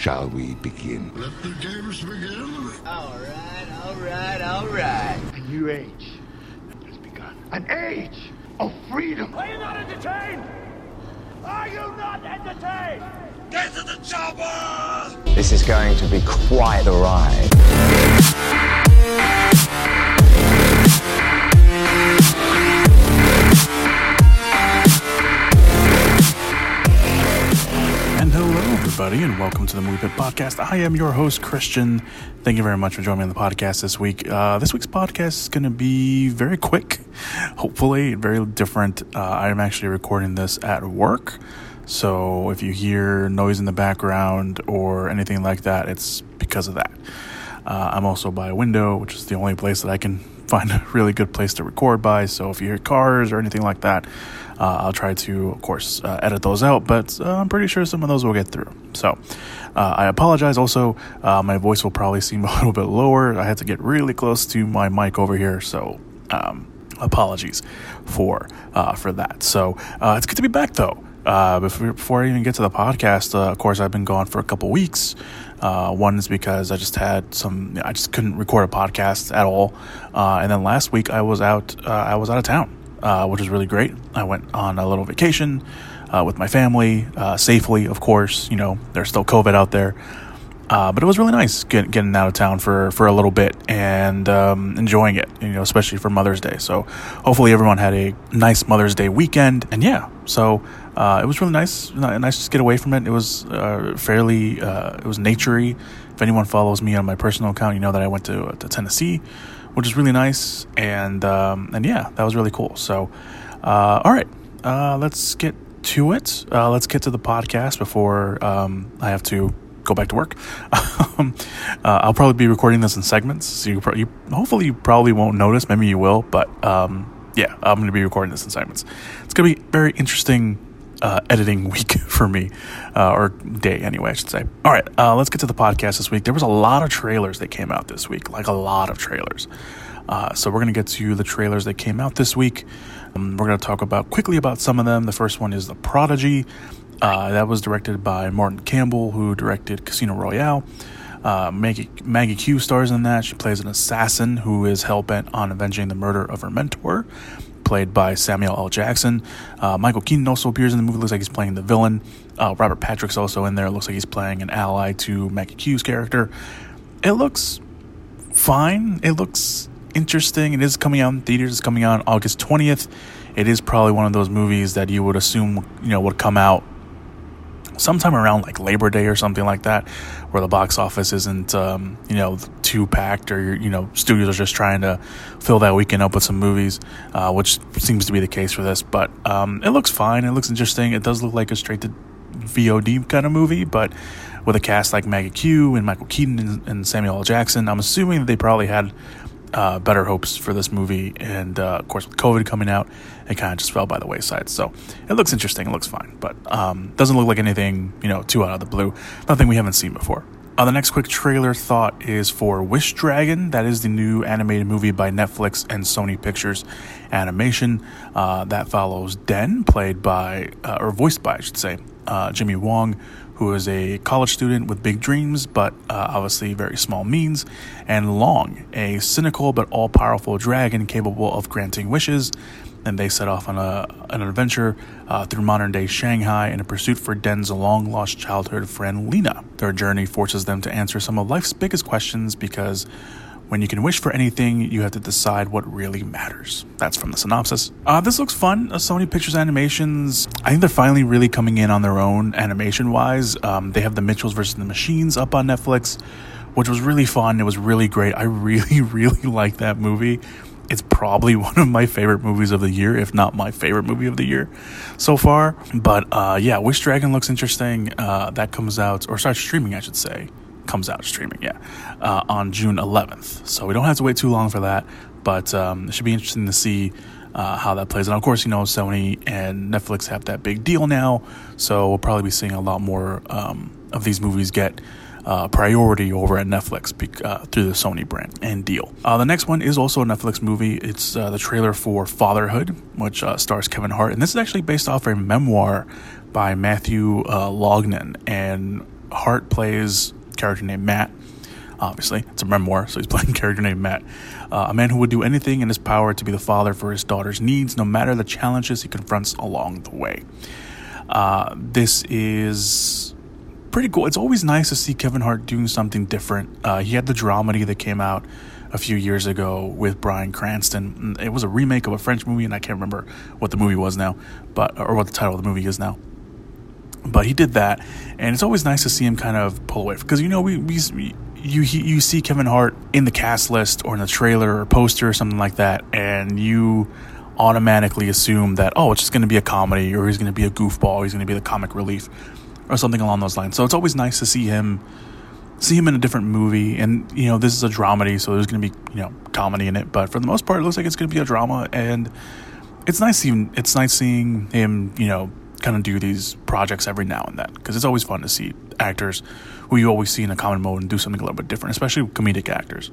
shall we begin? Let the games begin. All right, all right, all right. A new age has begun. An age of freedom. Are you not entertained? Are you not entertained? Get to the chopper! This is going to be quite a ride. Everybody, and welcome to the Movie Pit Podcast. I am your host, Christian. Thank you very much for joining me on the podcast this week. Uh, this week's podcast is going to be very quick, hopefully, very different. Uh, I'm actually recording this at work, so if you hear noise in the background or anything like that, it's because of that. Uh, I'm also by a window, which is the only place that I can find a really good place to record by. So if you hear cars or anything like that, I'll try to, of course, uh, edit those out. But uh, I'm pretty sure some of those will get through. So uh, I apologize. Also, uh, my voice will probably seem a little bit lower. I had to get really close to my mic over here, so. Um, apologies for uh, for that. So it's good to be back, though. before, before I even get to the podcast, of course, I've been gone for a couple weeks. Uh, one is because I just had some, I just couldn't record a podcast at all. Uh, and then last week I was out, uh, I was out of town, uh, which was really great. I went on a little vacation uh, with my family, uh, safely, of course. You know, there's still COVID out there. but it was really nice get, getting out of town for, for a little bit and um, enjoying it, you know, especially for Mother's Day. So hopefully everyone had a nice Mother's Day weekend. And yeah, so uh, it was really nice. Nice to get away from it. It was uh, fairly. Uh, it was naturey. If anyone follows me on my personal account, you know that I went to to Tennessee, which is really nice. And um, and yeah, that was really cool. So, uh, all right, uh, let's get to it. Uh, let's get to the podcast before um, I have to go back to work. Um, I'll probably be recording this in segments, so you, pro- you hopefully you probably won't notice. Maybe you will, but um, yeah, I'm going to be recording this in segments. It's going to be very interesting uh, editing week for me, uh, or day anyway, I should say. All right, uh, let's get to the podcast this week. There was a lot of trailers that came out this week, like a lot of trailers. Uh, so we're going to get to the trailers that came out this week. Um, we're going to talk about quickly about some of them. The first one is The Protege. Uh, that was directed by Martin Campbell, who directed Casino Royale. Uh, Maggie, Maggie Q stars in that. She plays an assassin who is hell bent on avenging the murder of her mentor, played by Samuel L. Jackson. Uh, Michael Keaton also appears in the movie. Looks like he's playing the villain. Uh, Robert Patrick's also in there. Looks like he's playing an ally to Maggie Q's character. It looks fine. It looks interesting. It is coming out in theaters. It's coming out on August 20th. It is probably one of those movies that you would assume you know would come out sometime around like Labor Day or something like that, where the box office isn't, um, you know, too packed or, you know, studios are just trying to fill that weekend up with some movies, uh, which seems to be the case for this. But um, it looks fine. It looks interesting. It does look like a straight to VOD kind of movie, but with a cast like Maggie Q and Michael Keaton and, and Samuel L. Jackson, I'm assuming that they probably had uh, better hopes for this movie. And uh, of course, with COVID coming out, it kind of just fell by the wayside. So it looks interesting. It looks fine, but um, doesn't look like anything you know too out of the blue. Nothing we haven't seen before. Uh, the next quick trailer thought is for Wish Dragon. That is the new animated movie by Netflix and Sony Pictures Animation. Uh, that follows Din, played by, uh, or voiced by, I should say, uh, Jimmy Wong, who is a college student with big dreams, but uh, obviously very small means, and Long, a cynical but all powerful dragon capable of granting wishes. And they set off on a, an adventure uh, through modern day Shanghai in a pursuit for Din's long lost childhood friend Lena. Their journey forces them to answer some of life's biggest questions because when you can wish for anything, you have to decide what really matters. That's from the synopsis. Uh, this looks fun. Uh, Sony Pictures Animations, I think they're finally really coming in on their own animation wise. Um, they have the Mitchells versus the Machines up on Netflix, which was really fun. It was really great. I really, really like that movie. It's probably one of my favorite movies of the year, if not my favorite movie of the year so far. But uh, yeah, Wish Dragon looks interesting. Uh, that comes out, or starts streaming, I should say comes out streaming, yeah, uh, on June 11th. So we don't have to wait too long for that, but um, it should be interesting to see uh, how that plays. And of course, you know, Sony and Netflix have that big deal now, so we'll probably be seeing a lot more um, of these movies get. Uh, priority over at Netflix uh, through the Sony brand and deal. Uh, the next one is also a Netflix movie. It's uh, the trailer for Fatherhood, which stars Kevin Hart, and this is actually based off a memoir by Matthew Logelin. And Hart plays character named Matt. Obviously, it's a memoir, so he's playing a character named Matt, uh, a man who would do anything in his power to be the father for his daughter's needs, no matter the challenges he confronts along the way. Uh, this is pretty cool. It's always nice to see Kevin Hart doing something different. Uh, he had the dramedy that came out a few years ago with Bryan Cranston. It was a remake of a French movie, and I can't remember what the movie was now, but or what the title of the movie is now. But he did that, and it's always nice to see him kind of pull away because you know we, we you you see Kevin Hart in the cast list or in the trailer or poster or something like that, and you automatically assume that oh it's just going to be a comedy or he's going to be a goofball, he's going to be the comic relief or something along those lines. So it's always nice to see him see him in a different movie and you know this is a dramedy so there's going to be you know comedy in it but for the most part it looks like it's going to be a drama and it's nice seeing it's nice seeing him you know kind of do these projects every now and then because it's always fun to see actors who you always see in a common mode and do something a little bit different especially comedic actors.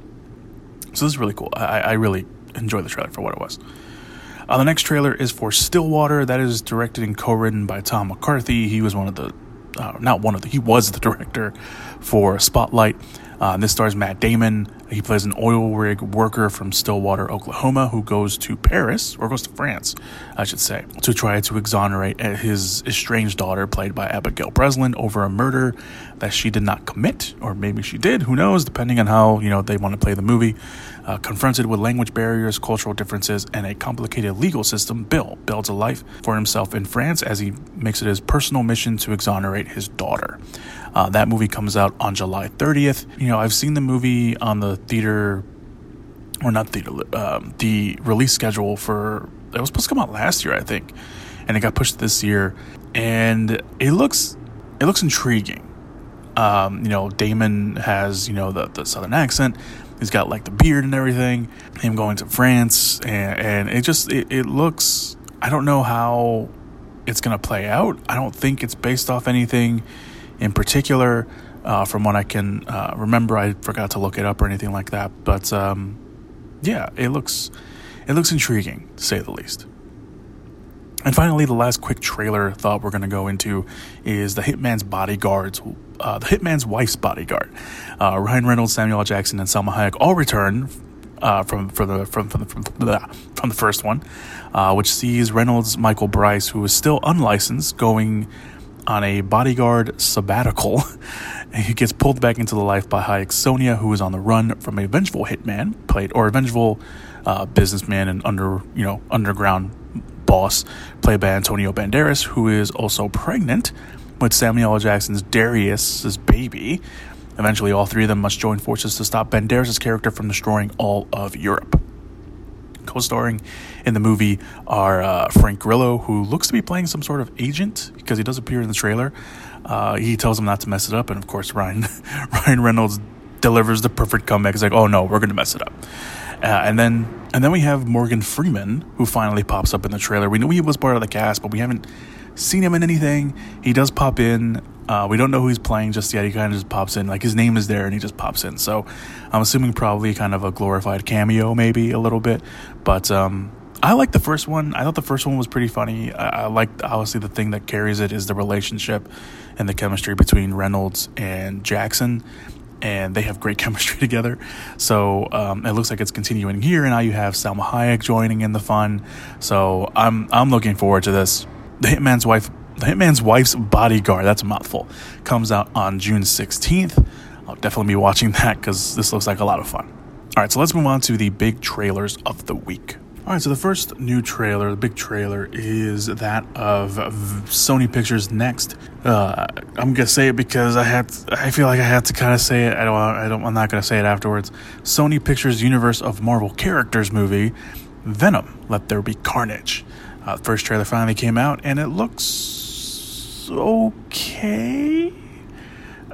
So this is really cool. I, I really enjoy the trailer for what it was. Uh, the next trailer is for stillwater. That is directed and co-written by tom mccarthy. He was one of the uh, not one of the, he was the director for Spotlight. Uh, this stars Matt Damon. He plays an oil rig worker from Stillwater, Oklahoma, who goes to Paris, or goes to France, I should say, to try to exonerate his estranged daughter, played by Abigail Breslin, over a murder that she did not commit, or maybe she did. Who knows? Depending on how you know they want to play the movie. Uh, confronted with language barriers, cultural differences, and a complicated legal system, Bill builds a life for himself in France as he makes it his personal mission to exonerate his daughter. Uh, that movie comes out on July 30th. You know, I've seen the movie on the theater, or not theater, um, the release schedule for it was supposed to come out last year, I think, and it got pushed this year, and it looks it looks intriguing. Um, you know, Damon has you know the the southern accent. He's got like the beard and everything. Him going to France, and, and it just it, it looks. I don't know how it's gonna play out. I don't think it's based off anything in particular. Uh, from what I can uh, remember, I forgot to look it up or anything like that. But um, yeah, it looks it looks intriguing to say the least. And finally, the last quick trailer thought we're going to go into is the Hitman's Bodyguards, uh, the Hitman's Wife's Bodyguard. Uh, Ryan Reynolds, Samuel L. Jackson, and Salma Hayek all return uh, from from the from from the, from, the, from the first one, uh, which sees Reynolds Michael Bryce, who is still unlicensed, going on a bodyguard sabbatical. he gets pulled back into the life by Hayek Sonia, who is on the run from a vengeful hitman, played or a vengeful uh, businessman and under you know underground boss, played by Antonio Banderas, who is also pregnant with Samuel L. Jackson's Darius's baby. Eventually, all three of them must join forces to stop Banderas' character from destroying all of Europe. Co-starring in the movie are uh, Frank Grillo, who looks to be playing some sort of agent because he does appear in the trailer. Uh, he tells him not to mess it up, and of course, Ryan Ryan Reynolds delivers the perfect comeback. He's like, "Oh no, we're going to mess it up." Uh, and then and then we have Morgan Freeman, who finally pops up in the trailer. We knew he was part of the cast, but we haven't seen him in anything. He does pop in. Uh, we don't know who he's playing just yet. He kind of just pops in. Like his name is there and he just pops in. So I'm assuming probably kind of a glorified cameo, maybe a little bit. But um, I like the first one. I thought the first one was pretty funny. I, I like obviously the thing that carries it is the relationship and the chemistry between Reynolds and Jackson and they have great chemistry together. So um, it looks like it's continuing here. And now you have Salma Hayek joining in the fun. So I'm I'm looking forward to this. The Hitman's wife, the Hitman's wife's bodyguard. That's a mouthful. Comes out on June 16th. I'll definitely be watching that because this looks like a lot of fun. All right, so let's move on to the big trailers of the week. All right, so the first new trailer, the big trailer, is that of Sony Pictures Next. Uh, I'm gonna say it because I had, I feel like I had to kind of say it. I don't, I don't, I'm not gonna say it afterwards. Sony Pictures Universe of Marvel Characters movie, Venom: Let There Be Carnage. Uh, first trailer finally came out, and it looks okay.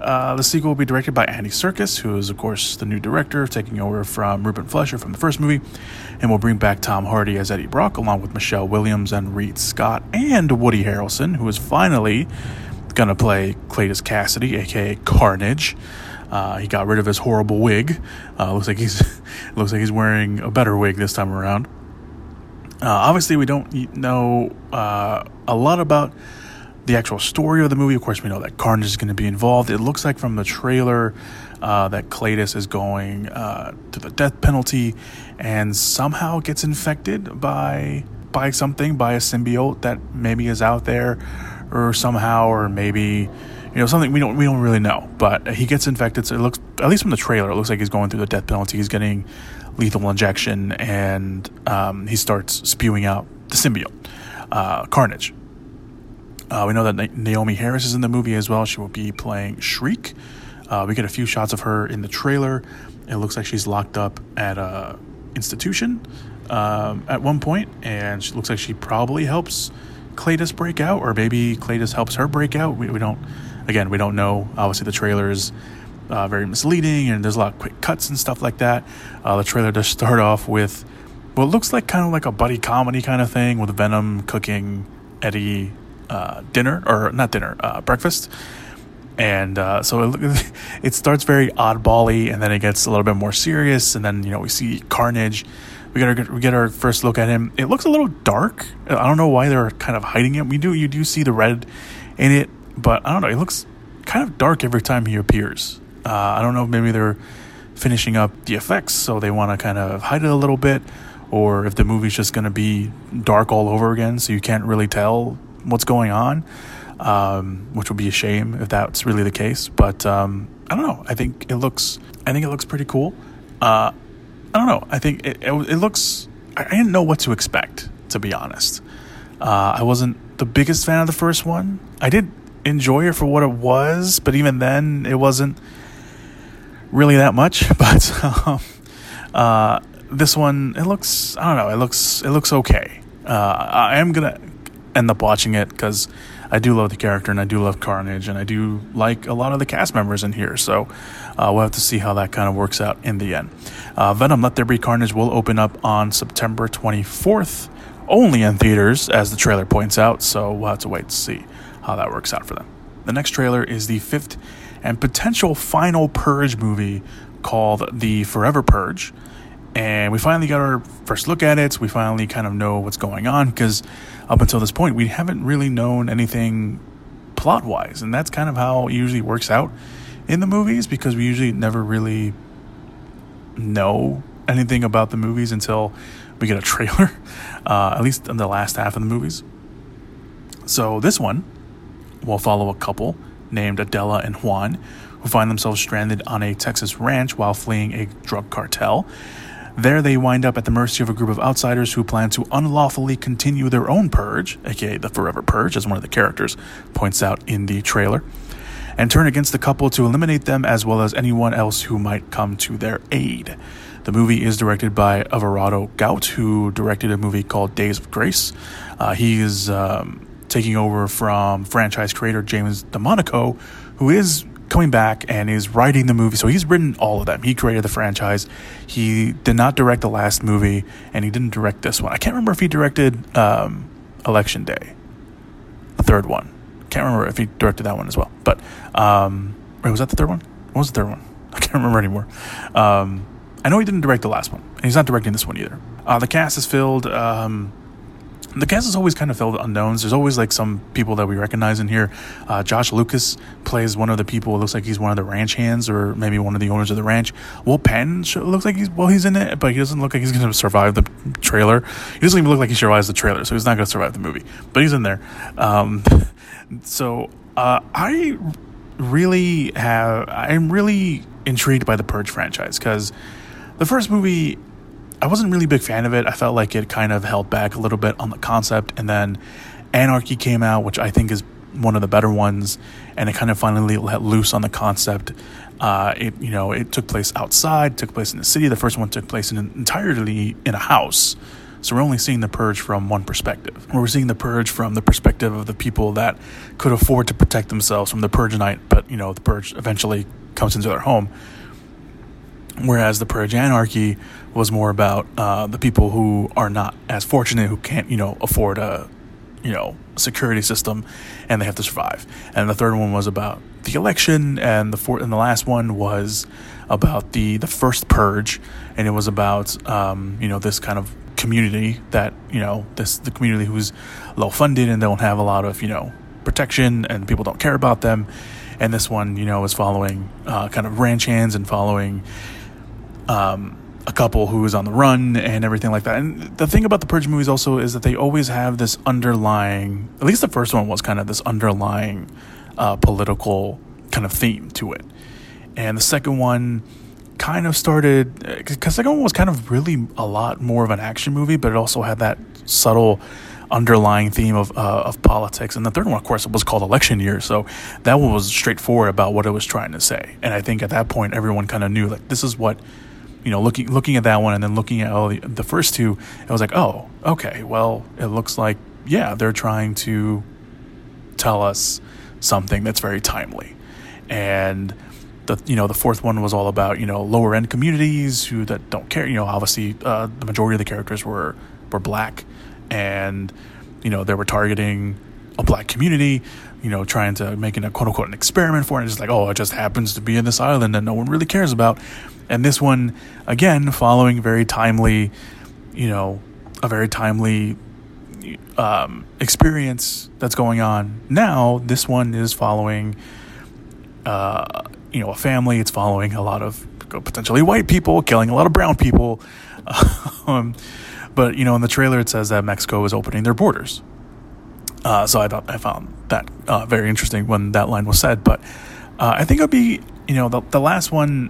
Uh, the sequel will be directed by Andy Serkis, who is, of course, the new director, taking over from Ruben Fleischer from the first movie, and will bring back Tom Hardy as Eddie Brock, along with Michelle Williams and Reid Scott, and Woody Harrelson, who is finally going to play Cletus Kasady, aka Carnage. Uh, he got rid of his horrible wig. Uh, looks like he's looks like he's wearing a better wig this time around. Uh, obviously, we don't know uh, a lot about the actual story of the movie. Of course, we know that Carnage is going to be involved. It looks like from the trailer uh, that Cletus is going uh, to the death penalty and somehow gets infected by by something, by a symbiote that maybe is out there, or somehow, or maybe you know something we don't we don't really know. But he gets infected. So it looks at least from the trailer, it looks like he's going through the death penalty. He's getting lethal injection, and um, he starts spewing out the symbiote, uh, Carnage. Uh, we know that Naomie Harris is in the movie as well. She will be playing Shriek. Uh, we get a few shots of her in the trailer. It looks like she's locked up at a institution um, at one point, and she looks like she probably helps Cletus break out, or maybe Cletus helps her break out. We, we don't, again, we don't know. Obviously, the trailer is uh, very misleading, and there's a lot of quick cuts and stuff like that. Uh, the trailer does start off with what looks like kind of like a buddy comedy kind of thing with Venom cooking Eddie uh, dinner or not dinner, uh, breakfast. And uh, so it, it starts very oddbally, and then it gets a little bit more serious, and then you know we see Carnage. We get our we get our first look at him. It looks a little dark. I don't know why they're kind of hiding it. We do you do see the red in it, but I don't know. It looks kind of dark every time he appears. Uh, I don't know. Maybe they're finishing up the effects, so they want to kind of hide it a little bit, or if the movie's just going to be dark all over again, so you can't really tell what's going on, um, which would be a shame if that's really the case. But um, I don't know. I think it looks. I think it looks pretty cool. Uh, I don't know. I think it, it, it, looks. I didn't know what to expect, to be honest. Uh, I wasn't the biggest fan of the first one. I did enjoy it for what it was, but even then, it wasn't really that much. But um, uh, this one, it looks. I don't know. It looks. It looks okay. Uh, I am gonna end up watching it because I do love the character and I do love Carnage and I do like a lot of the cast members in here. So uh, we'll have to see how that kind of works out in the end. Uh, Venom Let There Be Carnage will open up on September 24th, only in theaters, as the trailer points out. So we'll have to wait to see how that works out for them. The next trailer is the fifth and potential final Purge movie called The Forever Purge and we finally got our first look at it. We finally kind of know what's going on because up until this point, we haven't really known anything plot wise, and that's kind of how it usually works out in the movies because we usually never really know anything about the movies until we get a trailer, uh, at least in the last half of the movies. So this one will follow a couple named Adela and Juan who find themselves stranded on a Texas ranch while fleeing a drug cartel. There, they wind up at the mercy of a group of outsiders who plan to unlawfully continue their own purge, aka the Forever Purge, as one of the characters points out in the trailer, and turn against the couple to eliminate them as well as anyone else who might come to their aid. The movie is directed by Everardo Gout, who directed a movie called Days of Grace. Uh, he is um, taking over from franchise creator James DeMonaco, who is coming back and is writing the movie. So he's written all of them. He created the franchise. He did not direct the last movie, and he didn't direct this one. I can't remember if he directed um, Election Day, the third one. Can't remember if he directed that one as well. But um, wait, was that the third one? What was the third one? I can't remember anymore. Um, I know he didn't direct the last one, and he's not directing this one either. Uh, the cast is filled. Um, the cast is always kind of filled with unknowns. There's always like some people that we recognize in here. Uh, Josh Lucas plays one of the people. It looks like he's one of the ranch hands, or maybe one of the owners of the ranch. Will Penn looks like he's well, he's in it, but he doesn't look like he's going to survive the trailer. He doesn't even look like he survives the trailer, so he's not going to survive the movie. But he's in there. Um, so uh, I really have. I'm really intrigued by the Purge franchise because the first movie I wasn't really a big fan of it. I felt like it kind of held back a little bit on the concept, and then Anarchy came out, which I think is one of the better ones, and it kind of finally let loose on the concept. Uh, it you know it took place outside, took place in the city. The first one took place in entirely in a house. So we're only seeing the purge from one perspective. We're seeing the purge from the perspective of the people that could afford to protect themselves from the purge night, but you know the purge eventually comes into their home. Whereas the Purge Anarchy was more about uh, the people who are not as fortunate, who can't, you know, afford a, you know, security system, and they have to survive. And the third one was about the election, and the fourth and the last one was about the the first purge, and it was about um, you know this kind of community that you know this the community who's low funded and don't have a lot of you know protection and people don't care about them. And this one, you know, is following uh, kind of ranch hands and following um, a couple who is on the run and everything like that. And the thing about the Purge movies also is that they always have this underlying, at least the first one was kind of this underlying uh, political kind of theme to it. And the second one kind of started, because the second one was kind of really a lot more of an action movie, but it also had that subtle underlying theme of uh, of politics. And the third one, of course, was called Election Year, so that one was straightforward about what it was trying to say. And I think at that point, everyone kind of knew like this is what you know. Looking looking at that one, and then looking at all the, the first two, I was like, oh, okay, well, it looks like yeah, they're trying to tell us something that's very timely, and the you know the fourth one was all about you know lower end communities who that don't care you know obviously uh, the majority of the characters were were black. And you know they were targeting a black community you know trying to making a quote unquote an experiment for it. And it's like oh it just happens to be in this island that no one really cares about and this one again following very timely you know a very timely um, experience that's going on now this one is following uh, you know a family. It's following a lot of potentially white people killing a lot of brown people. Um, but you know in the trailer it says that mexico is opening their borders. Uh, so i thought i found that uh, very interesting when that line was said. But uh, i think it'd be you know the, the last one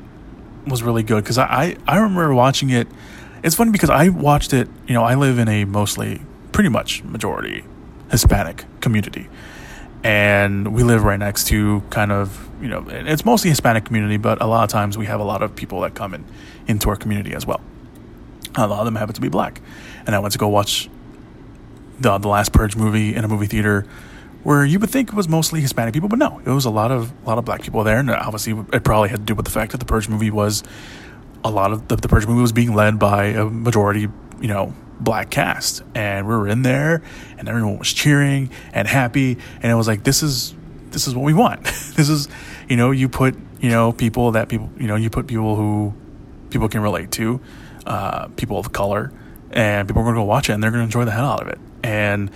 was really good because I, I i remember watching it. It's funny because i watched it you know i live in a mostly pretty much majority hispanic community. And we live right next to kind of you know it's mostly hispanic community but a lot of times we have a lot of people that come in into our community as well. A lot of them happen to be black. And i went to go watch the, the last purge movie in a movie theater where you would think it was mostly hispanic people but no it was a lot of a lot of black people there and obviously it probably had to do with the fact that the purge movie was a lot of the, the purge movie was being led by a majority you know black cast. And we were in there and everyone was cheering and happy and it was like this is this is what we want. This is you know you put you know people that people you know you put people who people can relate to uh, people of color and people are going to go watch it and they're going to enjoy the hell out of it. And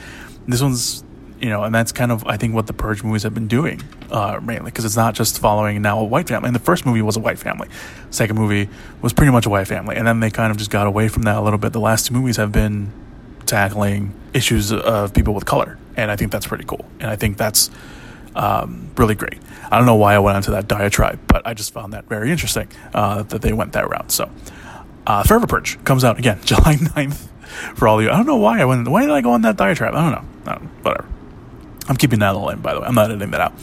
this one's you know and that's kind of i think what the purge movies have been doing uh, mainly because it's not just following now a white family. And the first movie was a white family. Second movie was pretty much a white family. And then they kind of just got away from that a little bit. The last two movies have been tackling issues of people with color. And i think that's pretty cool. And i think that's um, really great. I don't know why i went into that diatribe but i just found that very interesting uh, that they went that route. So uh, forever purge comes out again july 9th for all you. I don't know why i went why did i go on that diatribe? I don't know, I don't whatever I'm keeping that all in, by the way. I'm not editing that out.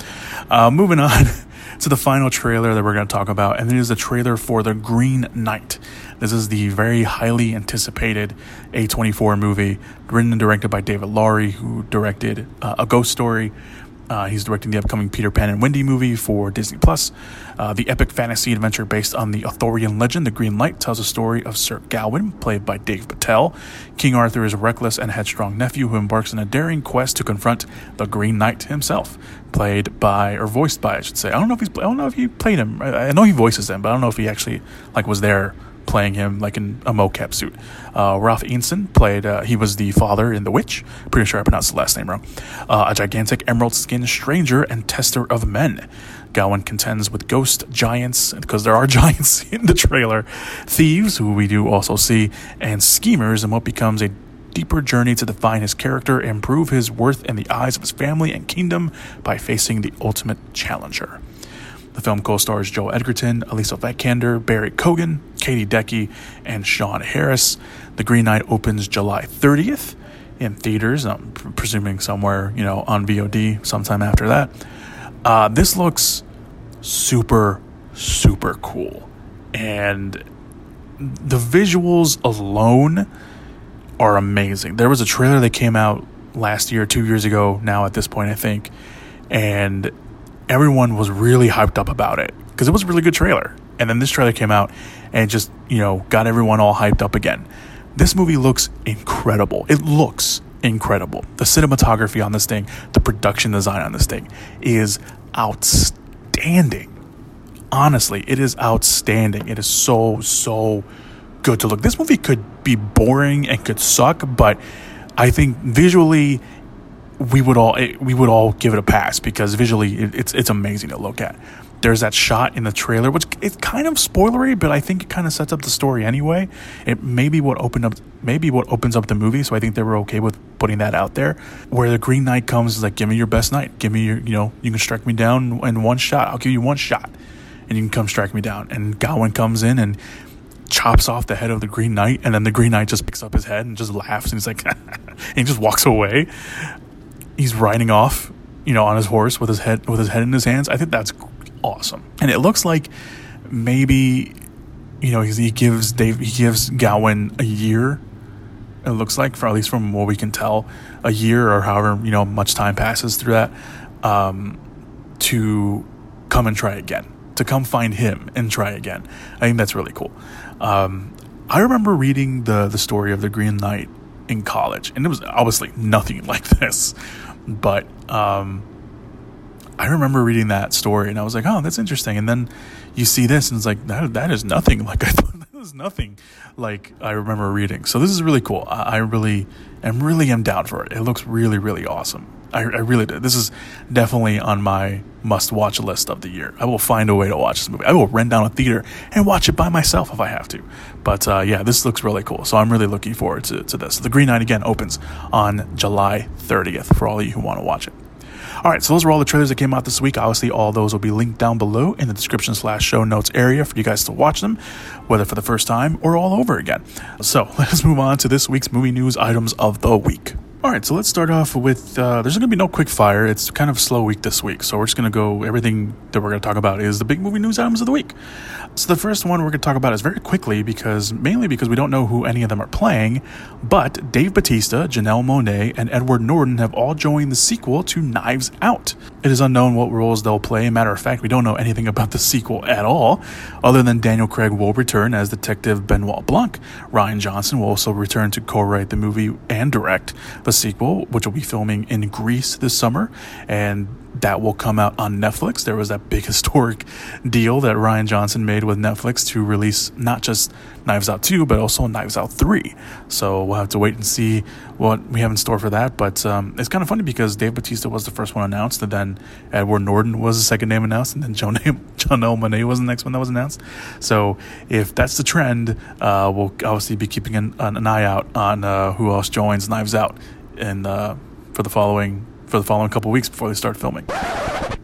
Uh, moving on to the final trailer that we're going to talk about, and it is the trailer for The Green Knight. This is the very highly anticipated A24 movie, written and directed by David Lowery, who directed uh, A Ghost Story. Uh, he's directing the upcoming Peter Pan and Wendy movie for Disney Plus. Uh, the epic fantasy adventure based on the Arthurian legend, The Green Knight, tells a story of Sir Gawain, played by Dev Patel. King Arthur is a reckless and headstrong nephew who embarks on a daring quest to confront the Green Knight himself, played by or voiced by, I should say. I don't know if he's. I don't know if he played him. I, know he voices him, but I don't know if he actually like was there playing him like in a mocap suit. Uh, Ralph Ineson played, uh, he was the father in The Witch. Pretty sure I pronounced the last name wrong. Uh, a gigantic emerald skinned stranger and tester of men. Gawain contends with ghost giants, because there are giants in the trailer, thieves, who we do also see, and schemers in what becomes a deeper journey to define his character and prove his worth in the eyes of his family and kingdom by facing the ultimate challenger. The film co-stars Joel Edgerton, Alicia Vikander, Barry Keoghan, Katie Dickie, and Sean Harris. The Green Knight opens July 30th in theaters. I'm presuming somewhere, you know, on VOD sometime after that. Uh, this looks super, super cool, and the visuals alone are amazing. There was a trailer that came out last year, two years ago. Now at this point, I think, and everyone was really hyped up about it because it was a really good trailer. And then this trailer came out and just, you know, got everyone all hyped up again. This movie looks incredible. It looks incredible. The cinematography on this thing, the production design on this thing is outstanding. Honestly, it is outstanding. It is so, so good to look. This movie could be boring and could suck, but I think visually we would all it, we would all give it a pass because visually it, it's it's amazing to look at. There's that shot in the trailer, which it's kind of spoilery, but I think it kind of sets up the story anyway. It may be what opened up, maybe what opens up the movie. So I think they were okay with putting that out there. Where the Green Knight comes is like, give me your best night, give me your, you know, you can strike me down in one shot. I'll give you one shot, and you can come strike me down. And Gawain comes in and chops off the head of the Green Knight, and then the Green Knight just picks up his head and just laughs, and he's like, and he just walks away. He's riding off, you know, on his horse with his head with his head in his hands. I think that's awesome, and it looks like maybe, you know, he gives Dev he gives Gawain a year. It looks like, for at least from what we can tell, a year or however you know much time passes through that, um, to come and try again to come find him and try again. I think that's really cool. Um, I remember reading the the story of the Green Knight in college, and it was obviously nothing like this, but um, I remember reading that story, and I was like, "Oh, that's interesting." And then you see this, and it's like that that is nothing like I thought. That was nothing like I remember reading. So this is really cool. I, I really am really am down for it. It looks really really awesome. I, I really did. This is definitely on my must watch list of the year. I will find a way to watch this movie. I will rent down a theater and watch it by myself if I have to. But uh, yeah, this looks really cool. So I'm really looking forward to, to this. The Green Knight again opens on July 30th for all of you who want to watch it. All right, so those were all the trailers that came out this week. Obviously, all those will be linked down below in the description slash show notes area for you guys to watch them, whether for the first time or all over again. So let's move on to this week's movie news items of the week. All right, so let's start off with uh, there's going to be no quick fire. It's kind of a slow week this week, so we're just going to go. Everything that we're going to talk about is the big movie news items of the week. So the first one we're going to talk about is very quickly because mainly because we don't know who any of them are playing, but Dave Bautista, Janelle Monáe, and Edward Norton have all joined the sequel to Knives Out. It is unknown what roles they'll play. Matter of fact, we don't know anything about the sequel at all, other than Daniel Craig will return as Detective Benoit Blanc. Rian Johnson will also return to co-write the movie and direct the sequel, which will be filming in Greece this summer, and that will come out on Netflix. There was that big historic deal that Rian Johnson made with Netflix to release not just Knives Out 2, but also Knives Out 3. So we'll have to wait and see what we have in store for that. But um, it's kind of funny because Dave Bautista was the first one announced, and then Edward Norton was the second name announced, and then John Monáe was the next one that was announced. So if that's the trend, uh, we'll obviously be keeping an, an eye out on uh, who else joins Knives Out and uh, for the following for the following couple weeks before they start filming.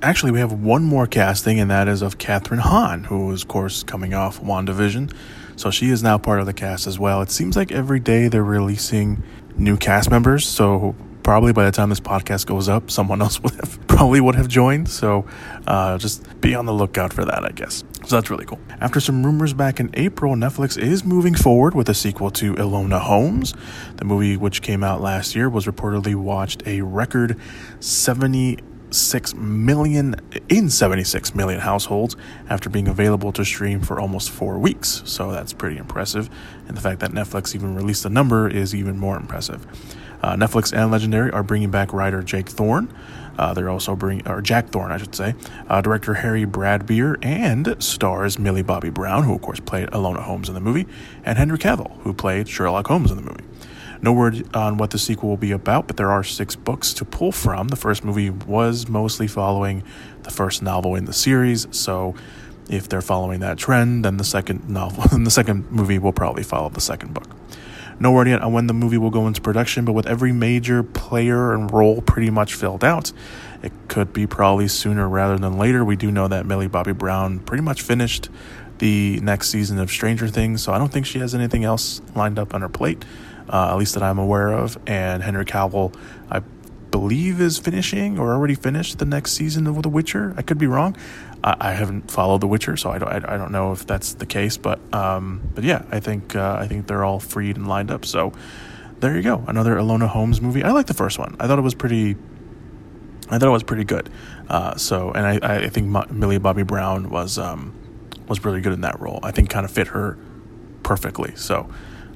Actually, we have one more casting, and that is of Kathryn Hahn, who is, of course, coming off WandaVision. So she is now part of the cast as well. It seems like every day they're releasing new cast members. So probably by the time this podcast goes up, someone else would have probably would have joined. So uh, just be on the lookout for that, I guess. So that's really cool. After some rumors back in April, Netflix is moving forward with a sequel to Enola Holmes. The movie, which came out last year, was reportedly watched a record 76 million in 76 million households after being available to stream for almost four weeks. So that's pretty impressive. And the fact that Netflix even released the number is even more impressive. Uh, Netflix and Legendary are bringing back writer Jake Thorne. Uh, they're also bringing, or Jack Thorne, I should say, uh, director Harry Bradbeer, and stars Millie Bobby Brown, who of course played Enola Holmes in the movie, and Henry Cavill, who played Sherlock Holmes in the movie. No word on what the sequel will be about, but there are six books to pull from. The first movie was mostly following the first novel in the series, so if they're following that trend, then the second novel, then the second movie will probably follow the second book. No word yet on when the movie will go into production, but with every major player and role pretty much filled out, it could be probably sooner rather than later. We do know that Millie Bobby Brown pretty much finished the next season of Stranger Things, so I don't think she has anything else lined up on her plate, uh, at least that I'm aware of. And Henry Cavill, I believe, is finishing or already finished the next season of The Witcher. I could be wrong. I, I haven't followed The Witcher, so I don't, I, I, don't know if that's the case. But um, but yeah, I think uh, I think they're all freed and lined up. So there you go, another Enola Holmes movie. I like the first one. I thought it was pretty. I thought it was pretty good. Uh, so and I, I think Millie Bobby Brown was um, was really good in that role. I think kind of fit her perfectly. So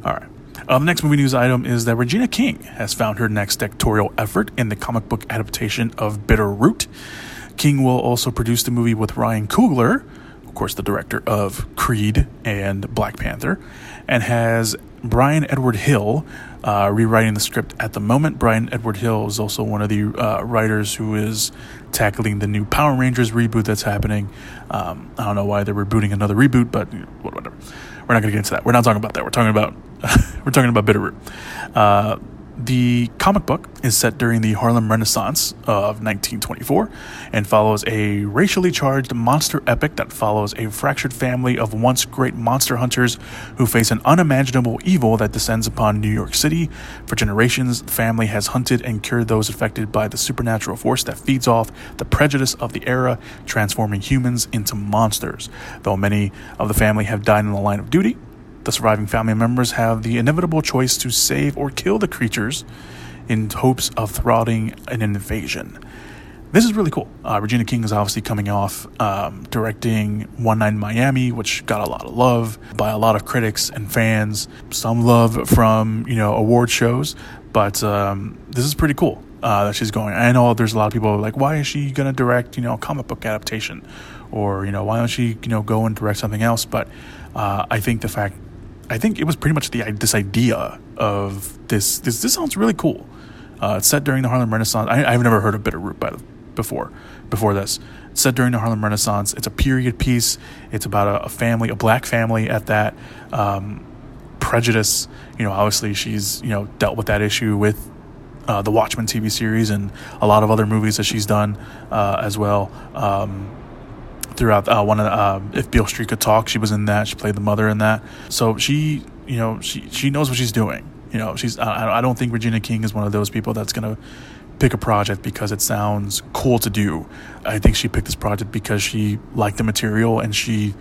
all right. Uh, the next movie news item is that Regina King has found her next directorial effort in the comic book adaptation of Bitter Root. King will also produce the movie with Ryan Coogler, of course, the director of Creed and Black Panther, and has Brian Edward Hill uh, rewriting the script at the moment. Brian Edward Hill is also one of the uh, writers who is tackling the new Power Rangers reboot that's happening. Um, I don't know why they're rebooting another reboot, but whatever. We're not going to get into that. We're not talking about that. We're talking about we're talking about Bitter Root. Uh, the comic book is set during the Harlem Renaissance of 1924 and follows a racially charged monster epic that follows a fractured family of once great monster hunters who face an unimaginable evil that descends upon New York City. For generations, the family has hunted and cured those affected by the supernatural force that feeds off the prejudice of the era, transforming humans into monsters. Though many of the family have died in the line of duty, the surviving family members have the inevitable choice to save or kill the creatures in hopes of thwarting an invasion. This is really cool. Uh, Regina King is obviously coming off um, directing One Night in Miami, which got a lot of love by a lot of critics and fans. Some love from you know award shows, but um, this is pretty cool uh, that she's going. I know there's a lot of people like, why is she going to direct you know a comic book adaptation, or you know why don't she you know go and direct something else? But uh, I think the fact I think it was pretty much the this idea of this. This this sounds really cool. Uh, it's set during the Harlem Renaissance. I, have never heard of Bitter Root by the, before. Before this, it's set during the Harlem Renaissance. It's a period piece. It's about a, a family, a black family at that. Um, prejudice. You know, obviously she's you know dealt with that issue with uh, the Watchmen TV series and a lot of other movies that she's done uh, as well. Um, throughout uh, one of the, uh, if Beale Street could talk, she was in that. She played the mother in that. So she, you know, she she knows what she's doing. You know, she's. I, I don't think Regina King is one of those people that's gonna pick a project because it sounds cool to do. I think she picked this project because she liked the material and she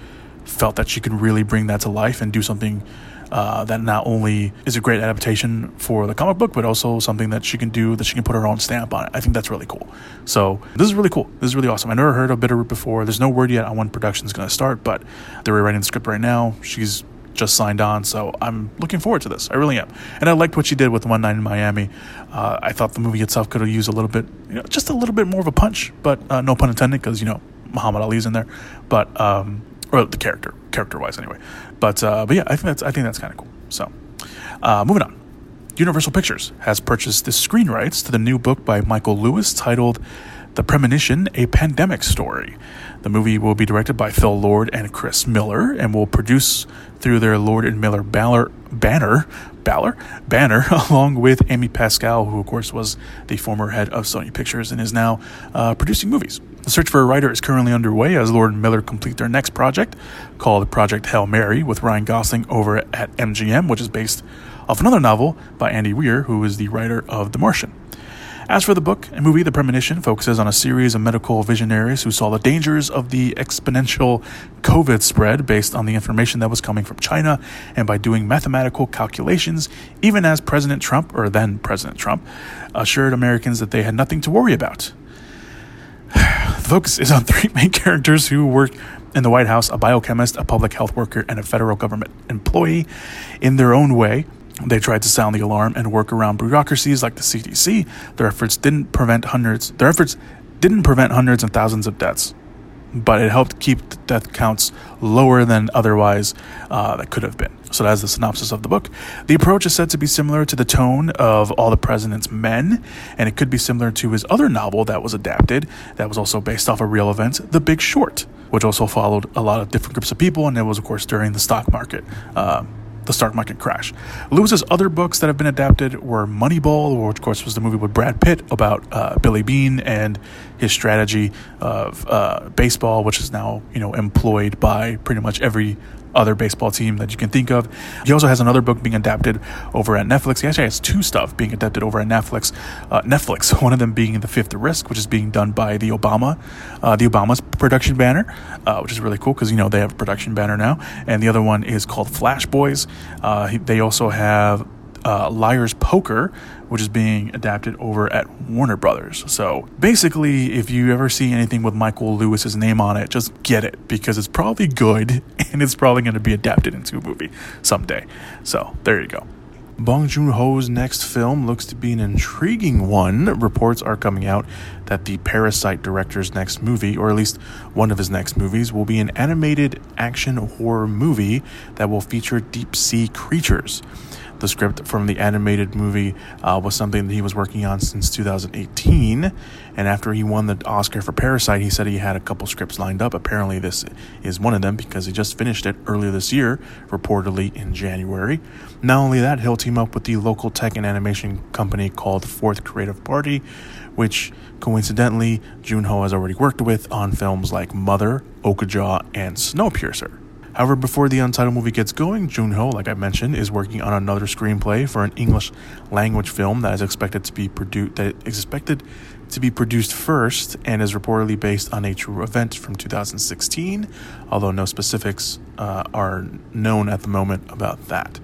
felt that she could really bring that to life and do something uh, that not only is a great adaptation for the comic book, but also something that she can do that she can put her own stamp on it. I think that's really cool. So this is really cool. This is really awesome. I never heard of Bitter Root before. There's no word yet on when production is going to start, but they're rewriting the script right now. She's just signed on, so I'm looking forward to this. I really am, and I liked what she did with One Night in Miami. Uh, I thought the movie itself could have used a little bit, you know, just a little bit more of a punch, but uh, no pun intended, because you know Muhammad Ali's in there, but um, or the character, character wise, anyway. But uh, but yeah, I think that's I think that's kind of cool. So uh, moving on. Universal Pictures has purchased the screen rights to the new book by Michael Lewis titled The Premonition: A Pandemic Story. The movie will be directed by Phil Lord and Chris Miller and will produce through their Lord and Miller Baller, banner Baller banner along with Amy Pascal, who of course was the former head of Sony Pictures and is now uh, producing movies. The search for a writer is currently underway as Lord and Miller complete their next project called Project Hail Mary with Ryan Gosling over at MGM, which is based off another novel by Andy Weir, who is the writer of The Martian. As for the book and movie, The Premonition focuses on a series of medical visionaries who saw the dangers of the exponential COVID spread based on the information that was coming from China, and by doing mathematical calculations, even as President Trump, or then President Trump, assured Americans that they had nothing to worry about. The focus is on three main characters who work in the White House a biochemist, a public health worker, and a federal government employee. In their own way, they tried to sound the alarm and work around bureaucracies like the CDC. Their efforts didn't prevent hundreds. Their efforts didn't prevent hundreds and thousands of deaths, but it helped keep the death counts lower than otherwise uh, that could have been. So that's the synopsis of the book. The approach is said to be similar to the tone of All the President's Men, and it could be similar to his other novel that was adapted, that was also based off of real events, The Big Short, which also followed a lot of different groups of people, and it was, of course, during the stock market. Uh, the stock market crash. Lewis's other books that have been adapted were Moneyball, which of course was the movie with Brad Pitt about uh, Billy Beane and his strategy of uh, baseball, which is now you know employed by pretty much every other baseball team that you can think of. He also has another book being adapted over at Netflix. He actually has two stuff being adapted over at Netflix. Uh, Netflix, one of them being The Fifth Risk, which is being done by the Obama, uh, the Obama's production banner, uh, which is really cool because you know they have a production banner now. And the other one is called Flash Boys. Uh, they also have uh, Liar's Poker, which is being adapted over at Warner Brothers. So basically, if you ever see anything with Michael Lewis's name on it, just get it because it's probably good and it's probably going to be adapted into a movie someday. So there you go. Bong Joon Ho's next film looks to be an intriguing one. Reports are coming out that the Parasite director's next movie, or at least one of his next movies, will be an animated action horror movie that will feature deep sea creatures. The script from the animated movie uh, was something that he was working on since 2018. And after he won the Oscar for Parasite, he said he had a couple scripts lined up. Apparently, this is one of them because he just finished it earlier this year, reportedly in January. Not only that, he'll team up with the local tech and animation company called Fourth Creative Party, which coincidentally Junho has already worked with on films like Mother, Okja, and Snowpiercer. However, before the untitled movie gets going, Joon-ho, like I mentioned, is working on another screenplay for an English language film that is expected to be produced that is expected to be produced first and is reportedly based on a true event from 2016, although no specifics uh, are known at the moment about that.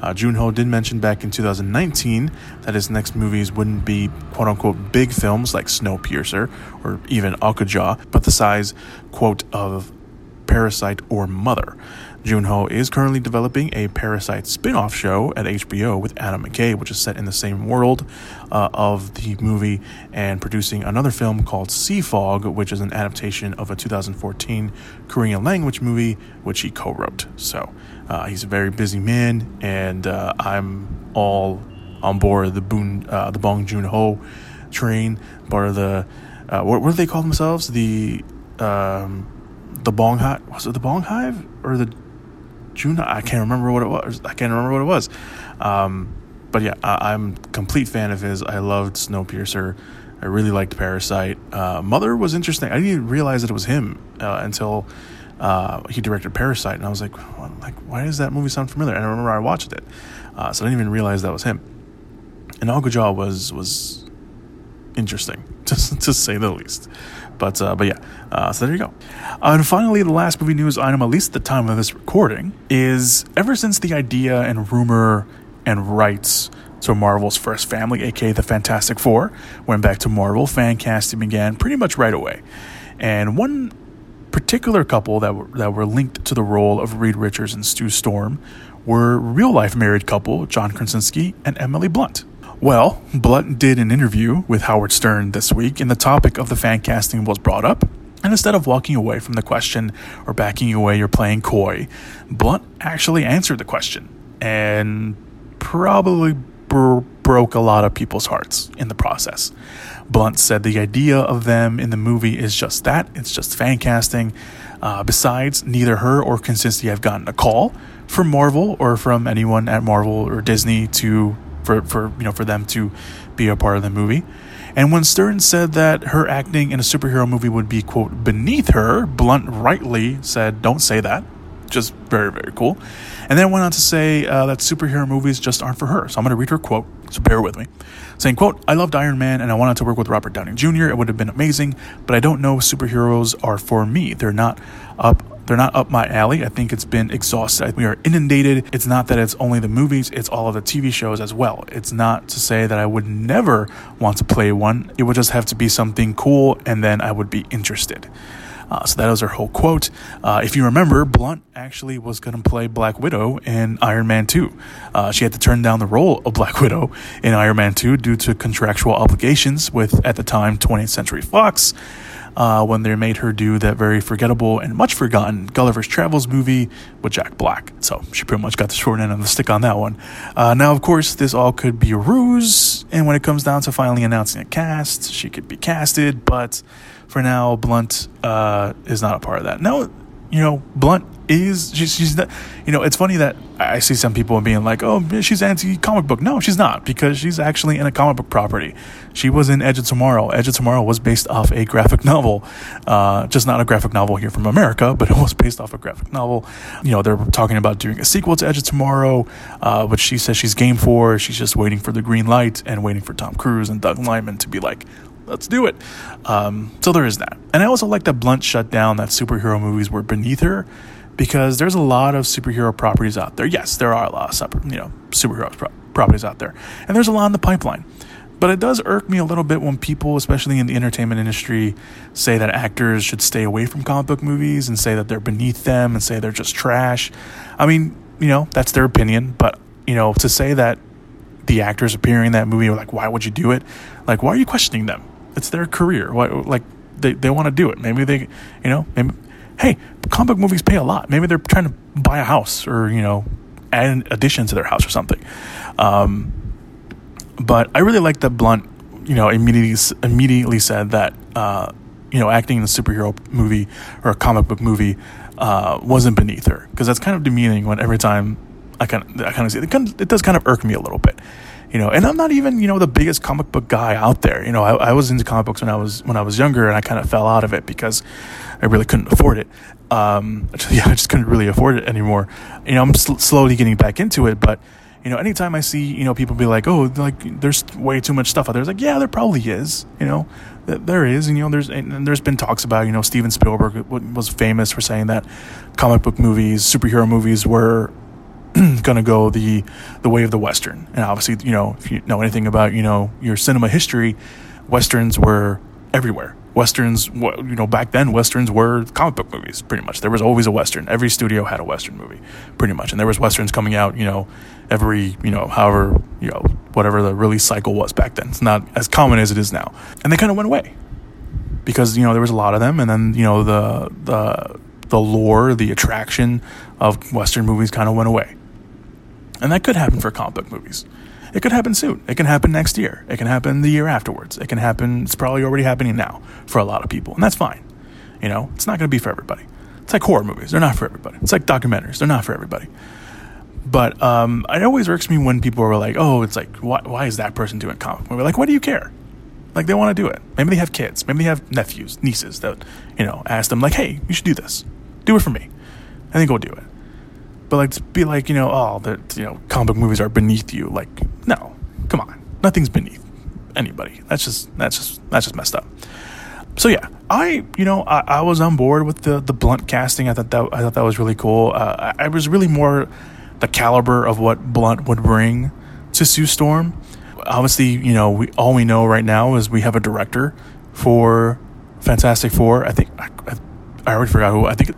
Uh, Joon-ho did mention back in 2019 that his next movies wouldn't be quote unquote big films like Snowpiercer or even Okja, but the size, quote, of Parasite or Mother. Joon-ho is currently developing a Parasite spin off show at HBO with Adam McKay, which is set in the same world uh, of the movie, and producing another film called Sea Fog, which is an adaptation of a 2014 Korean language movie, which he co wrote. So uh, he's a very busy man, and uh, I'm all on board the, Boon, uh, the Bong Joon Ho train, part of the, uh, what, what do they call themselves? The. Um, the Bong Hive was it the Bong Hive or the June? I can't remember what it was. I can't remember what it was. Um, but yeah, I, am complete fan of his. I loved Snowpiercer. I really liked Parasite. Uh, Mother was interesting. I didn't even realize that it was him uh, until uh, he directed Parasite, and I was like, like, why does that movie sound familiar? And I remember I watched it, uh, so I didn't even realize that was him. And Okja was was interesting, to, to say the least. But uh, but yeah, uh, so there you go. And finally, the last movie news item, at least at the time of this recording, is ever since the idea and rumor and rights to Marvel's first family, aka the Fantastic Four, went back to Marvel, fan casting began pretty much right away. And one particular couple that were, that were linked to the role of Reed Richards and Sue Storm were real life married couple John Krasinski and Emily Blunt. Well, Blunt did an interview with Howard Stern this week, and the topic of the fan casting was brought up. And instead of walking away from the question or backing away or playing coy, Blunt actually answered the question and probably br- broke a lot of people's hearts in the process. Blunt said the idea of them in the movie is just that it's just fan casting. Uh, besides, neither her or Krasinski have gotten a call from Marvel or from anyone at Marvel or Disney to for, for you know for them to be a part of the movie. And when Stern said that her acting in a superhero movie would be quote beneath her, Blunt rightly said, "Don't say that." Just very very cool. And then went on to say uh, that superhero movies just aren't for her. So I'm going to read her quote. So bear with me. Saying, quote, I loved Iron Man and I wanted to work with Robert Downey Jr. It would have been amazing, but I don't know superheroes are for me. They're not up they're not up my alley. I think it's been exhausted. We are inundated. It's not that it's only the movies, it's all of the TV shows as well. It's not to say that I would never want to play one. It would just have to be something cool and then I would be interested. Uh, so that was her whole quote. Uh, if you remember, Blunt actually was going to play Black Widow in Iron Man 2. Uh, she had to turn down the role of Black Widow in Iron Man 2 due to contractual obligations with, at the time, 20th Century Fox uh, when they made her do that very forgettable and much forgotten Gulliver's Travels movie with Jack Black. So she pretty much got the short end of the stick on that one. Uh, now, of course, this all could be a ruse, and when it comes down to finally announcing a cast, she could be casted, but for now, Blunt uh, is not a part of that. Now, you know, Blunt is she's, she's not, you know it's funny that I see some people being like oh she's anti comic book. No she's not because she's actually in a comic book property. She was in Edge of Tomorrow. Edge of Tomorrow was based off a graphic novel uh, just not a graphic novel here from America but it was based off a graphic novel. You know they're talking about doing a sequel to Edge of Tomorrow uh, which she says she's game for. She's just waiting for the green light and waiting for Tom Cruise and Doug Liman to be like let's do it. Um, so there is that. And I also like that Blunt shut down that superhero movies were beneath her because there's a lot of superhero properties out there. Yes, there are a lot of super, you know superhero pro- properties out there, and there's a lot in the pipeline. But it does irk me a little bit when people, especially in the entertainment industry, say that actors should stay away from comic book movies and say that they're beneath them and say they're just trash. I mean, you know, that's their opinion, but you know, to say that the actors appearing in that movie are like, why would you do it? Like, why are you questioning them? It's their career. Why, like, they, they want to do it. Maybe they, you know, maybe, hey, comic book movies pay a lot. Maybe they're trying to buy a house or, you know, add an addition to their house or something. Um, but I really like that Blunt, you know, immediately immediately said that, uh, you know, acting in a superhero movie or a comic book movie uh, wasn't beneath her because that's kind of demeaning when every time I kind of I kind of see it, it, does kind of irk me a little bit, you know. And I'm not even you know the biggest comic book guy out there. You know, I, I was into comic books when I was when I was younger, and I kind of fell out of it because I really couldn't afford it. Um, yeah, I just couldn't really afford it anymore. You know, I'm sl- slowly getting back into it, but you know, anytime I see, you know, people be like, oh, like there's way too much stuff out there. It's like, yeah, there probably is, you know, there is, and you know, there's and there's been talks about, you know, Steven Spielberg was famous for saying that comic book movies, superhero movies were going to go the the way of the western. And obviously, you know, if you know anything about, you know, your cinema history, westerns were everywhere. Westerns you know back then westerns were comic book movies pretty much. There was always a western. Every studio had a western movie pretty much. And there was westerns coming out you know every you know however you know whatever the release cycle was back then. It's not as common as it is now. And they kind of went away because you know there was a lot of them. And then you know the the the lore the attraction of western movies kind of went away and that could happen for comic book movies it could happen soon. It can happen next year. It can happen the year afterwards. It can happen, it's probably already happening now for a lot of people. And that's fine. You know, it's not going to be for everybody. It's like horror movies. They're not for everybody. It's like documentaries. They're not for everybody. But um, it always irks me when people are like, oh, it's like, why, why is that person doing comic movie? Like, why do you care? Like, they want to do it. Maybe they have kids. Maybe they have nephews, nieces that, you know, ask them, like, hey, you should do this. Do it for me. And then go do it. But like to be like, you know, oh, that you know, comic movies are beneath you. Like, no, come on, nothing's beneath anybody. That's just that's just that's just messed up. So yeah, I you know I, I was on board with the the blunt casting. I thought that I thought that was really cool. Uh, I, I was really more the caliber of what Blunt would bring to Sue Storm. Obviously, you know, we all we know right now is we have a director for Fantastic Four. I think I, I already forgot who. I think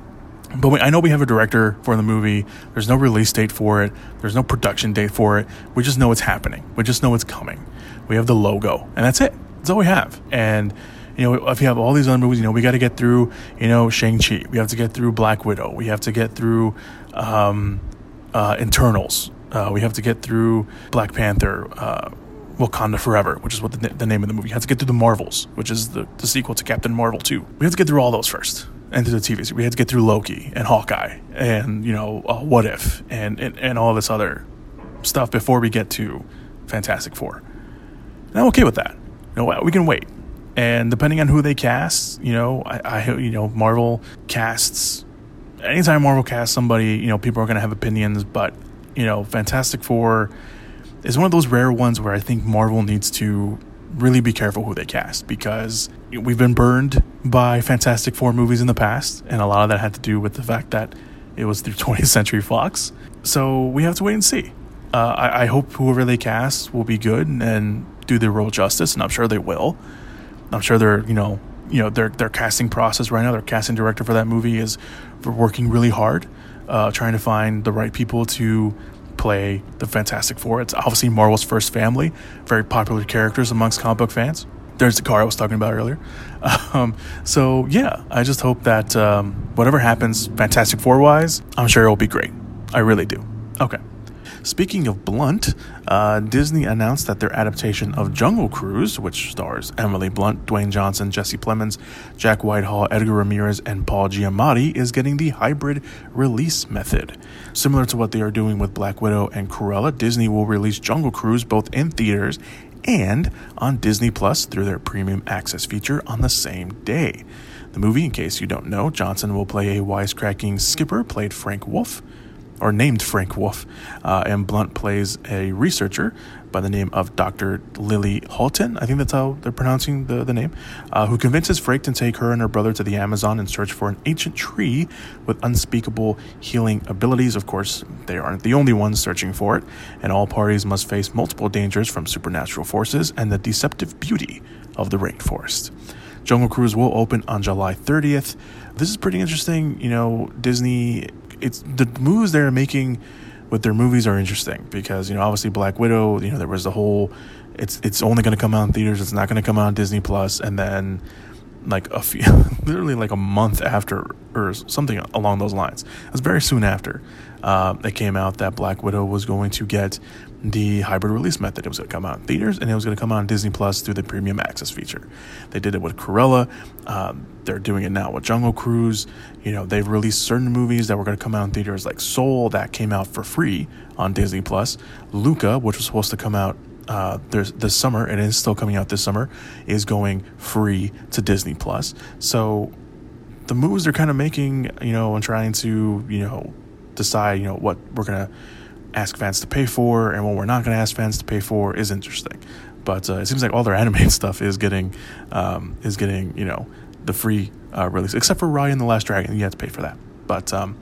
but we, I know we have a director for the movie. There's no release date for it. There's no production date for it. We just know it's happening. We just know it's coming. We have the logo, and that's it. That's all we have. And you know, if you have all these other movies, you know, we got to get through, you know, Shang Chi. We have to get through Black Widow. We have to get through um, uh, Eternals. Uh, we have to get through Black Panther. Uh, Wakanda Forever, which is what the, the name of the movie. We have to get through the Marvels, which is the, the sequel to Captain Marvel 2. We have to get through all those first and the TV. We had to get through Loki and Hawkeye and you know uh, What If and, and and all this other stuff before we get to Fantastic Four. And I'm okay with that. You know, we can wait. And depending on who they cast, you know, I, I you know Marvel casts. Anytime Marvel casts somebody, you know, people are going to have opinions, but you know, Fantastic Four is one of those rare ones where I think Marvel needs to really be careful who they cast because we've been burned by Fantastic Four movies in the past, and a lot of that had to do with the fact that it was through 20th Century Fox. So we have to wait and see. Uh, I, I, hope whoever they cast will be good and do their role justice, and I'm sure they will. I'm sure they're you know you know their their casting process right now. Their casting director for that movie is working really hard, uh, trying to find the right people to play the Fantastic Four. It's obviously Marvel's first family, very popular characters amongst comic book fans. There's the car I was talking about earlier. Um, so yeah, I just hope that um, whatever happens, Fantastic Four wise, I'm sure it will be great. I really do. Okay. Speaking of blunt, uh, Disney announced that their adaptation of Jungle Cruise, which stars Emily Blunt, Dwayne Johnson, Jesse Plemons, Jack Whitehall, Edgar Ramirez, and Paul Giamatti, is getting the hybrid release method. Similar to what they are doing with Black Widow and Cruella, Disney will release Jungle Cruise both in theaters and on Disney Plus through their premium access feature on the same day. The movie, in case you don't know, Johnson will play a wisecracking skipper played Frank Wolff or named Frank Wolff, uh, and Blunt plays a researcher by the name of Dr. Lily Halton. I think that's how they're pronouncing the, the name, uh, who convinces Frank to take her and her brother to the Amazon in search for an ancient tree with unspeakable healing abilities. Of course, they aren't the only ones searching for it, and all parties must face multiple dangers from supernatural forces and the deceptive beauty of the rainforest. Jungle Cruise will open on July 30th. This is pretty interesting. You know, Disney it's the moves they're making with their movies are interesting because you know obviously Black Widow, you know there was the whole it's it's only going to come out in theaters, it's not going to come out on Disney Plus, and then like a few, literally like a month after or something along those lines. It was very soon after uh, it came out that Black Widow was going to get the hybrid release method. It was going to come out in theaters and it was going to come out on Disney Plus through the premium access feature. They did it with Cruella. Um, they're doing it now with Jungle Cruise. You know, they've released certain movies that were going to come out in theaters, like Soul, that came out for free on Disney Plus. Luca, which was supposed to come out uh, there's this summer, and is still coming out this summer, is going free to Disney Plus. So the moves they're kind of making, you know, and trying to, you know, decide, you know, what we're gonna ask fans to pay for and what we're not gonna ask fans to pay for is interesting. But uh, it seems like all their animated stuff is getting, um, is getting, you know, the free uh, release, except for Raya and the Last Dragon. You have to pay for that, but um,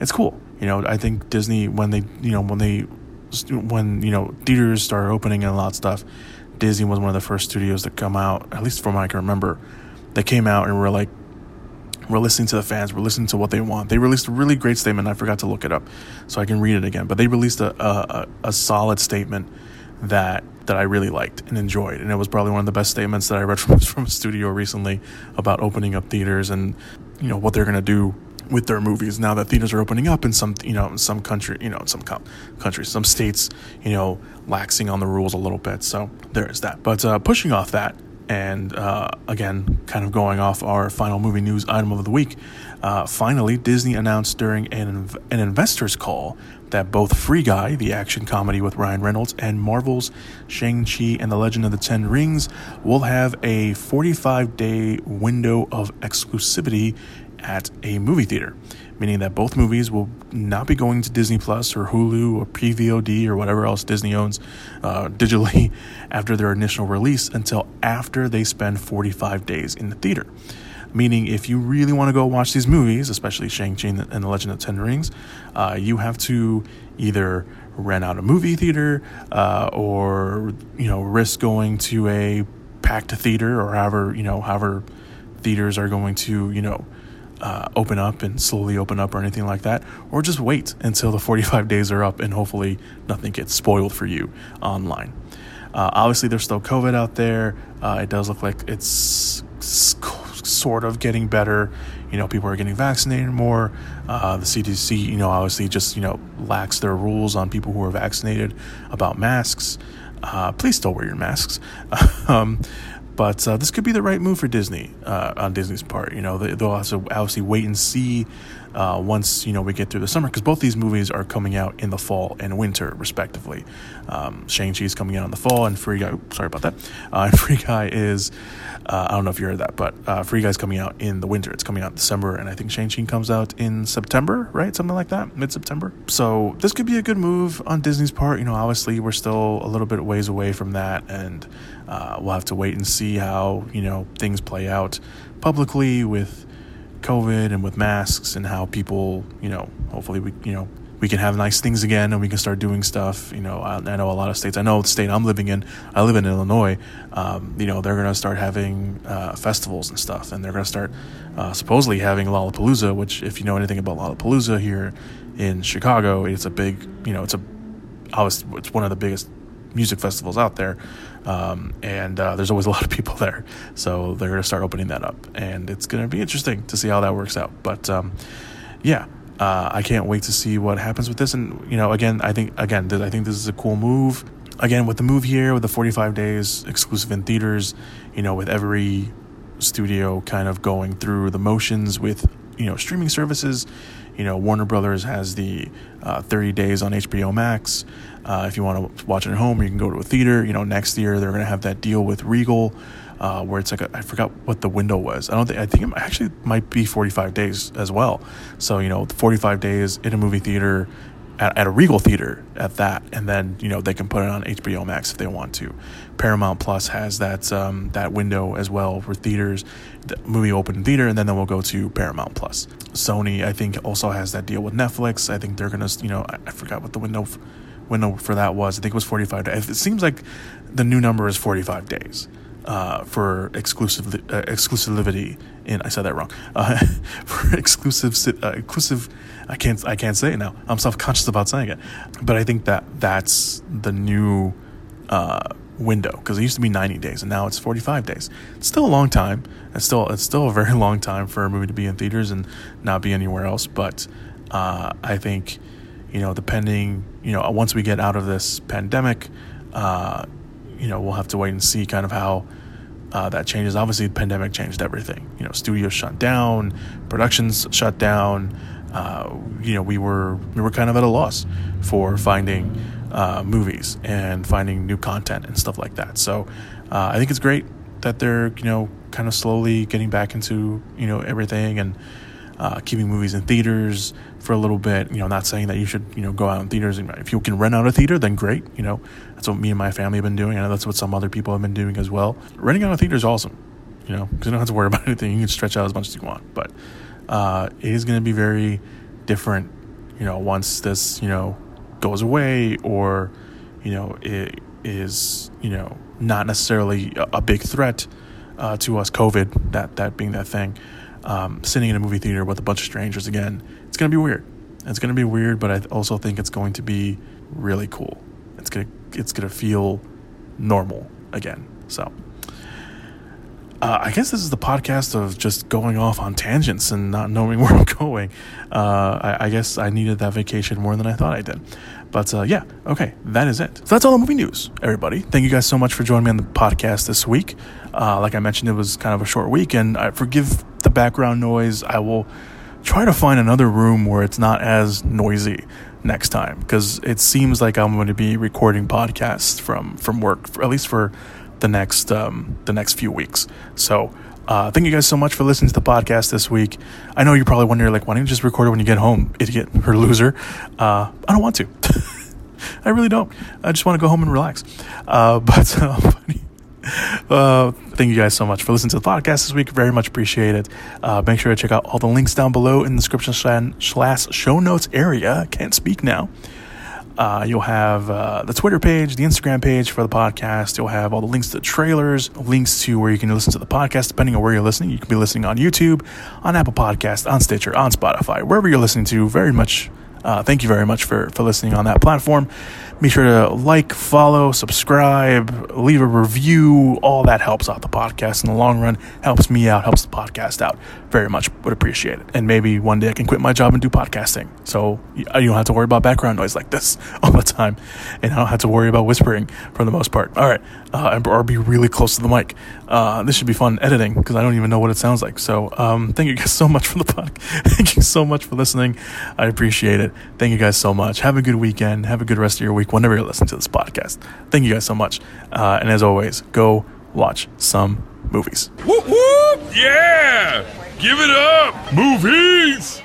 it's cool. You know, I think Disney when they, you know, when they when you know theaters started opening and a lot of stuff, Disney was one of the first studios to come out, at least from what I can remember. They came out and were like, "We're listening to the fans. We're listening to what they want." They released a really great statement. I forgot to look it up, so I can read it again. But they released a a, a solid statement that that I really liked and enjoyed, and it was probably one of the best statements that I read from from a studio recently about opening up theaters and you know what they're gonna do with their movies now that theaters are opening up in some you know in some country you know in some countries some states you know laxing on the rules a little bit so there is that but uh, pushing off that and uh, again kind of going off our final movie news item of the week uh, finally disney announced during an, inv- an investors call that both free guy the action comedy with ryan reynolds and marvel's shang-chi and the legend of the ten rings will have a 45 day window of exclusivity at a movie theater, meaning that both movies will not be going to Disney Plus or Hulu or PVOD or whatever else Disney owns uh, digitally after their initial release until after they spend 45 days in the theater. Meaning, if you really want to go watch these movies, especially Shang-Chi and The Legend of Ten Rings, uh, you have to either rent out a movie theater uh, or, you know, risk going to a packed theater or however, you know, however theaters are going to, you know, uh, open up and slowly open up or anything like that, or just wait until the 45 days are up and hopefully nothing gets spoiled for you online. Uh, obviously, there's still COVID out there. Uh, it does look like it's sort of getting better. You know, people are getting vaccinated more. Uh, the CDC, you know, obviously just, you know, lax their rules on people who are vaccinated about masks. Uh, please still wear your masks. um, but uh, this could be the right move for Disney uh, on Disney's part. You know, they, will to obviously wait and see uh, once you know we get through the summer because both these movies are coming out in the fall and winter respectively. Um, Shang Chi is coming out in the fall, and Free Guy. Sorry about that. Uh, Free Guy is. Uh, I don't know if you heard that, but uh, Free Guy is coming out in the winter. It's coming out in December, and I think Shang Chi comes out in September, right? Something like that, mid September. So this could be a good move on Disney's part. You know, obviously we're still a little bit ways away from that, and uh, we'll have to wait and see how you know things play out publicly with COVID and with masks and how people, you know, hopefully we, you know, we can have nice things again and we can start doing stuff. You know, I, I know a lot of states. I know the state I'm living in. I live in Illinois. Um, you know, they're to start having uh, festivals and stuff, and they're to start uh, supposedly having Lollapalooza. Which, if you know anything about Lollapalooza here in Chicago, it's a big. You know, it's a. It's one of the biggest music festivals out there, um, and uh, there's always a lot of people there. So they're going to start opening that up, and it's going to be interesting to see how that works out. But um, yeah, uh, I can't wait to see what happens with this. And you know, again, I think again, th- I think this is a cool move. Again, with the move here, with the 45 days exclusive in theaters, you know, with every studio kind of going through the motions with you know streaming services. You know, Warner Brothers has the uh, 30 days on HBO Max. Uh, if you want to watch it at home, you can go to a theater. You know, next year they're going to have that deal with Regal, uh, where it's like a, I forgot what the window was. I don't think I think it actually might be 45 days as well. So you know, 45 days in a movie theater at, at, a Regal theater at that, and then you know they can put it on HBO Max if they want to. Paramount Plus has that um, that window as well for theaters. The movie open theater, and then they will go to Paramount Plus. Sony, I think, also has that deal with Netflix. I think they're gonna, you know, I, I forgot what the window window for that was. I think it was 45 days. It seems like the new number is 45 days uh, for exclusive uh, exclusivity. In I said that wrong. Uh, for exclusive uh, exclusive I can't I can't say it now. I'm self conscious about saying it, but I think that that's the new uh, window because it used to be 90 days and now it's 45 days. It's still a long time. It's still it's still a very long time for a movie to be in theaters and not be anywhere else. But uh, I think you know depending you know once we get out of this pandemic, uh, you know we'll have to wait and see kind of how. Uh, that changes. Obviously, the pandemic changed everything. You know, studios shut down, productions shut down. Uh, you know, we were we were kind of at a loss for finding uh, movies and finding new content and stuff like that. So, uh, I think it's great that they're you know kind of slowly getting back into you know everything and uh, keeping movies in theaters for a little bit. You know, not saying that you should you know go out in theaters. If you can rent out a theater, then great. You know, that's what me and my family have been doing. I know that's what some other people have been doing as well. Renting out a theater is awesome. You know, because you don't have to worry about anything. You can stretch out as much as you want. But uh, it is going to be very different. You know, once this you know goes away or you know it is you know not necessarily a, big threat uh, to us covid that that being that thing um, sitting in a movie theater with a bunch of strangers again going to be weird it's going to be weird but i also think it's going to be really cool it's going to it's going to feel normal again so uh, I guess this is the podcast of just going off on tangents and not knowing where I'm going. Uh, I, I, guess I needed that vacation more than I thought I did. But uh, yeah, okay, that is it. So that's all the movie news, everybody. Thank you guys so much for joining me on the podcast this week. Uh, like I mentioned, it was kind of a short week, and I forgive the background noise. I will try to find another room where it's not as noisy next time because it seems like I'm going to be recording podcasts from from work, for, at least for the next um, the next few weeks. So uh, thank you guys so much for listening to the podcast this week. I know you're probably wondering, like, why don't you just record it when you get home, idiot or loser? Uh, I don't want to. I really don't. I just want to go home and relax. Uh, but uh, uh, thank you guys so much for listening to the podcast this week. Very much appreciate it. Uh, make sure to check out all the links down below in the description slash show notes area. Can't speak now. Uh, you'll have uh, the Twitter page, the Instagram page for the podcast. You'll have all the links to the trailers, links to where you can listen to the podcast, depending on where you're listening. You can be listening on YouTube, on Apple Podcast, on Stitcher, on Spotify, wherever you're listening to. Very much, uh, thank you very much for, for listening on that platform. Be sure to like, follow, subscribe, leave a review. All that helps out the podcast in the long run, helps me out, helps the podcast out. Very much would appreciate it. And maybe one day I can quit my job and do podcasting. So uh, you don't have to worry about background noise like this all the time. And I don't have to worry about whispering for the most part. All right. Uh, or be really close to the mic. Uh, this should be fun editing because I don't even know what it sounds like. So um, thank you guys so much for the podcast. thank you so much for listening. I appreciate it. Thank you guys so much. Have a good weekend. Have a good rest of your week whenever you're listening to this podcast. Thank you guys so much. Uh, and as always, go watch some movies. Whoop whoop! Yeah! Give it up! Movies!